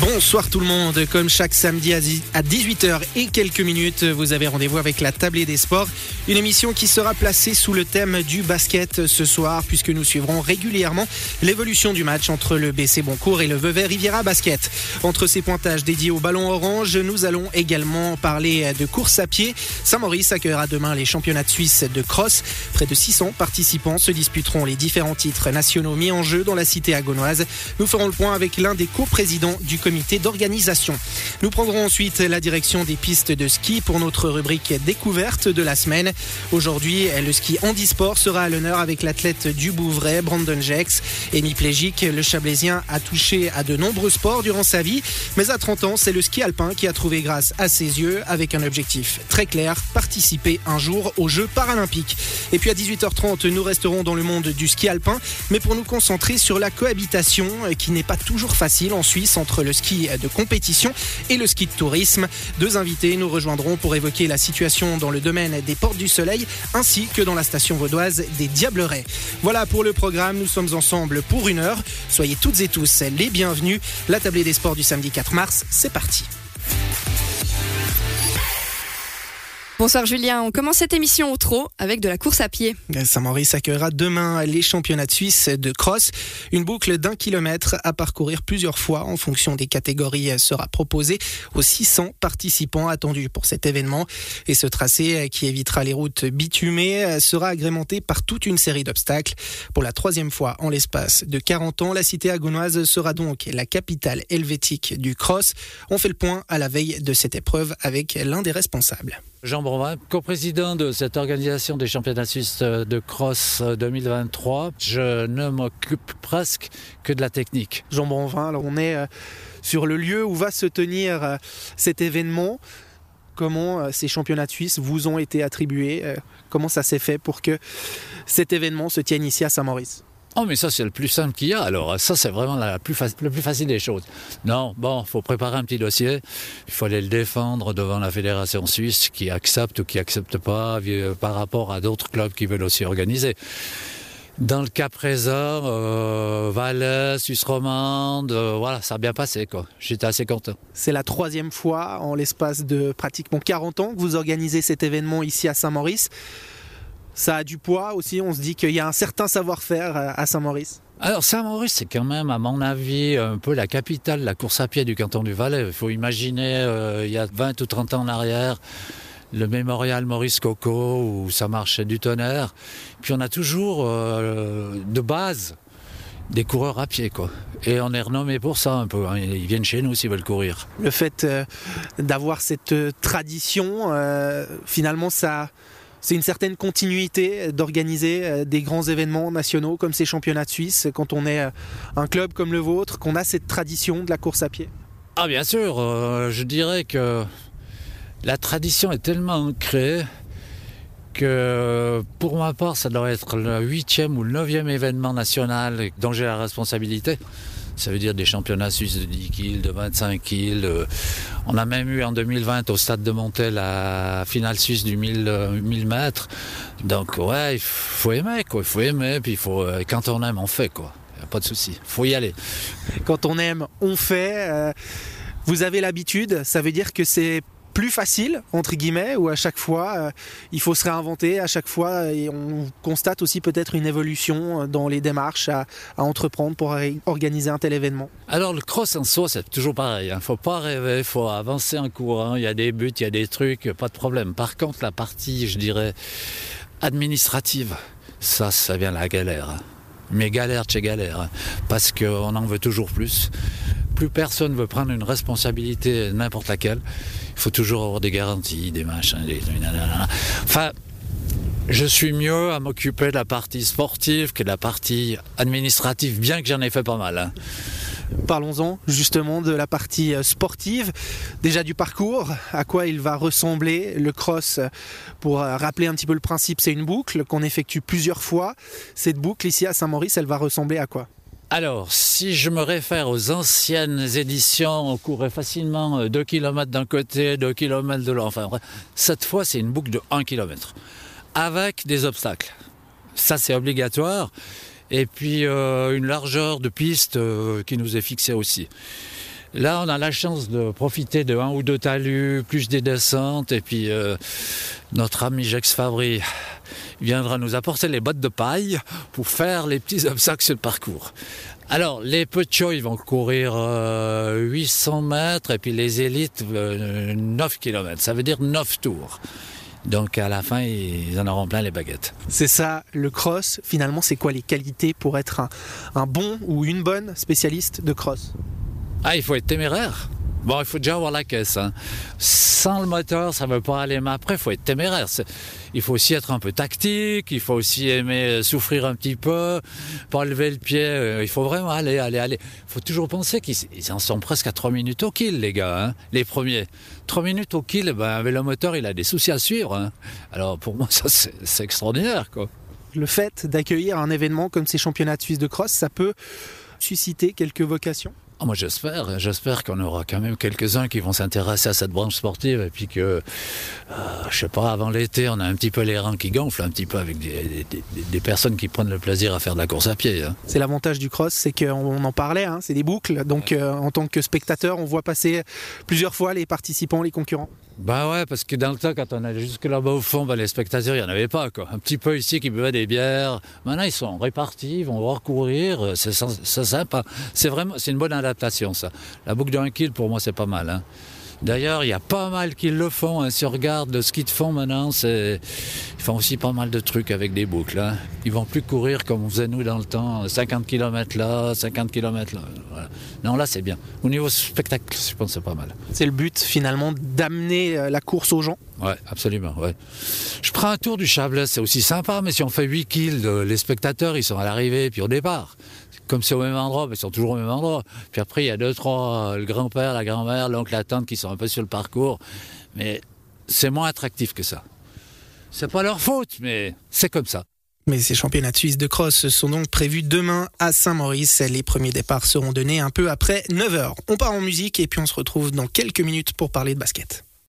Bonsoir tout le monde, comme chaque samedi à 18h et quelques minutes, vous avez rendez-vous avec la tablée des sports, une émission qui sera placée sous le thème du basket ce soir puisque nous suivrons régulièrement l'évolution du match entre le BC Boncourt et le Vevey Riviera Basket. Entre ces pointages dédiés au ballon orange, nous allons également parler de course à pied. Saint-Maurice accueillera demain les championnats de Suisse de cross. Près de 600 participants se disputeront les différents titres nationaux mis en jeu dans la cité agonoise. Nous ferons le point avec l'un des co-présidents du comité d'organisation. Nous prendrons ensuite la direction des pistes de ski pour notre rubrique découverte de la semaine. Aujourd'hui, le ski handisport sera à l'honneur avec l'athlète du Bouvray, Brandon Jex. Hémiplégique, le Chablaisien a touché à de nombreux sports durant sa vie, mais à 30 ans, c'est le ski alpin qui a trouvé grâce à ses yeux avec un objectif très clair, participer un jour aux Jeux paralympiques. Et puis à 18h30, nous resterons dans le monde du ski alpin, mais pour nous concentrer sur la cohabitation qui n'est pas toujours facile en Suisse entre le ski de compétition et le ski de tourisme. Deux invités nous rejoindront pour évoquer la situation dans le domaine des Portes du Soleil ainsi que dans la station vaudoise des Diablerets. Voilà pour le programme, nous sommes ensemble pour une heure. Soyez toutes et tous les bienvenus. La tablée des sports du samedi 4 mars, c'est parti. Bonsoir Julien, on commence cette émission au trot avec de la course à pied. Saint-Maurice accueillera demain les championnats de Suisse de cross. Une boucle d'un kilomètre à parcourir plusieurs fois en fonction des catégories sera proposée aux 600 participants attendus pour cet événement. Et ce tracé qui évitera les routes bitumées sera agrémenté par toute une série d'obstacles. Pour la troisième fois en l'espace de 40 ans, la cité agonoise sera donc la capitale helvétique du cross. On fait le point à la veille de cette épreuve avec l'un des responsables. Jean Bronvin, co-président de cette organisation des championnats suisses de cross 2023. Je ne m'occupe presque que de la technique. Jean Bronvin, alors on est euh, sur le lieu où va se tenir euh, cet événement. Comment euh, ces championnats suisses vous ont été attribués Comment ça s'est fait pour que cet événement se tienne ici à Saint-Maurice? Oh, mais ça, c'est le plus simple qu'il y a. Alors, ça, c'est vraiment la plus le plus facile des choses. Non, bon, faut préparer un petit dossier. Il faut aller le défendre devant la Fédération suisse qui accepte ou qui accepte pas par rapport à d'autres clubs qui veulent aussi organiser. Dans le cas présent, euh, Valais, Suisse romande, euh, voilà, ça a bien passé, quoi. J'étais assez content. C'est la troisième fois en l'espace de pratiquement 40 ans que vous organisez cet événement ici à Saint-Maurice ça a du poids aussi. On se dit qu'il y a un certain savoir-faire euh, à Saint-Maurice. Alors Saint-Maurice, c'est quand même, à mon avis, un peu la capitale de la course à pied du canton du Valais. Il faut imaginer, euh, il y a 20 ou 30 ans en arrière, le mémorial Maurice Coco, où ça marchait du tonnerre. Puis on a toujours, euh, de base, des coureurs à pied, quoi. Et on est renommé pour ça un peu. Hein. Ils viennent chez nous s'ils veulent courir. Le fait d'avoir cette tradition, finalement, ça c'est une certaine continuité d'organiser euh, des grands événements nationaux comme ces championnats de Suisse quand on est euh, un club comme le vôtre, qu'on a cette tradition de la course à pied Ah bien sûr, euh, je dirais que la tradition est tellement ancrée que pour ma part, ça doit être le huitième ou le neuvième événement national dont j'ai la responsabilité. Ça veut dire des championnats suisses de 10 kills, de 25 kills. Euh, on a même eu en 2020 au stade de Montel la finale suisse du 1000, 1000 euh, mètres. Donc ouais, il faut aimer quoi. Il faut aimer. Puis il faut, euh, quand on aime, on fait quoi. Y a pas de souci. Faut y aller. Quand on aime, on fait. vous avez l'habitude. Ça veut dire que c'est plus facile, entre guillemets, où à chaque fois, euh, il faut se réinventer, à chaque fois, et on constate aussi peut-être une évolution dans les démarches à, entreprendre pour organiser un tel événement Alors le cross en soi, c'est toujours pareil. Il hein. ne faut pas rêver, il faut avancer en courant, il y a des buts, il y a des trucs, pas de problème. Par contre, la partie, je dirais, administrative, ça, ça vient la galère. Hein. Mais galère chez galère, hein. parce qu'on en veut toujours plus. Plus personne veut prendre une responsabilité, n'importe laquelle. Faut toujours avoir des garanties, des machins, des... Enfin, je suis mieux à m'occuper de la partie sportive que de la partie administrative, bien que j'en ai fait pas mal. Hein. Parlons-en justement de la partie euh, sportive, déjà du parcours, à quoi il va ressembler le cross. Pour euh, rappeler un petit peu le principe, c'est une boucle qu'on effectue plusieurs fois. Cette boucle ici à Saint-Maurice, elle va ressembler à quoi? Alors, si je me réfère aux anciennes éditions, on courait facilement 2 euh, km d'un côté, 2 km de l'autre. Enfin, cette fois, c'est une boucle de 1 km, avec des obstacles. Ça, c'est obligatoire. Et puis, euh, une largeur de piste euh, qui nous est fixée aussi. Là, on a la chance de profiter de un ou deux talus, plus des descentes, et puis euh, notre ami Jex Fabry viendra nous apporter les bottes de paille pour faire les petits obstacles sur le parcours. Alors, les petits, ils vont courir 800 euh, mètres, et puis les élites, 9 euh, km. Ça veut dire 9 tours. Donc à la fin, ils en auront plein les baguettes. C'est ça, le cross, finalement, c'est quoi les qualités pour être un bon ou une bonne spécialiste de cross? Ah, il faut être téméraire. Bon, il faut déjà avoir la caisse. Hein. Sans le moteur, ça ne veut pas aller. Mais après, il faut être téméraire. Il faut aussi être un peu tactique. Il faut aussi aimer souffrir un petit peu, pas lever le pied. Euh, il faut vraiment aller, aller, aller. Il faut toujours penser qu'ils en sont presque à 3 minutes au kill, les gars. Hein, les premiers. 3 minutes au kill, ben, avec le moteur, il a des soucis à suivre. Hein. Alors, pour moi, ça, c'est extraordinaire. Le fait d'accueillir un événement comme ces championnats de Suisse de cross, ça peut susciter quelques vocations? Ah, moi j'espère, j'espère qu'on aura quand même quelques-uns qui vont s'intéresser à cette branche sportive et puis que, euh, je sais pas, avant l'été, on a un petit peu les reins qui gonflent un petit peu avec des, personnes qui prennent le plaisir à faire de la course à pied. Hein. C'est l'avantage du cross, c'est qu'on en parlait, hein, c'est des boucles, donc euh, en tant que spectateur, on voit passer plusieurs fois les participants, les concurrents. Bah ouais, parce que dans le temps, quand on allait jusque là-bas au fond, bah, les spectateurs, il n'y en avait pas. Un petit peu ici qui buvaient des bières. Maintenant, ils sont répartis, ils vont voir courir. Euh, c'est sympa. C'est vraiment, c'est une bonne adaptation, ça. La boucle d'un kill, pour moi, c'est pas mal. Hein. D'ailleurs, il y a pas mal qui le font. Hein. Si on regarde ski de fond maintenant, ils font aussi pas mal de trucs avec des boucles. Hein. Ils vont plus courir comme on faisait nous dans le temps, 50 km là, 50 km là. Non, là c'est bien. Au niveau spectacle, je pense que c'est pas mal. C'est le but finalement d'amener euh, la course aux gens Ouais, absolument. Ouais. Je prends un tour du Chablais, c'est aussi sympa, mais si on fait 8 kills, les spectateurs ils sont à l'arrivée puis au départ comme c'est au même endroit, mais ils sont toujours au même endroit. Puis après, il y a deux, trois, le grand-père, la grand-mère, l'oncle, la tante qui sont un peu sur le parcours. Mais c'est moins attractif que ça. C'est pas leur faute, mais c'est comme ça. Mais ces championnats de de cross sont donc prévus demain à Saint-Maurice. Les premiers départs seront donnés un peu après 9h. On part en musique et puis on se retrouve dans quelques minutes pour parler de basket.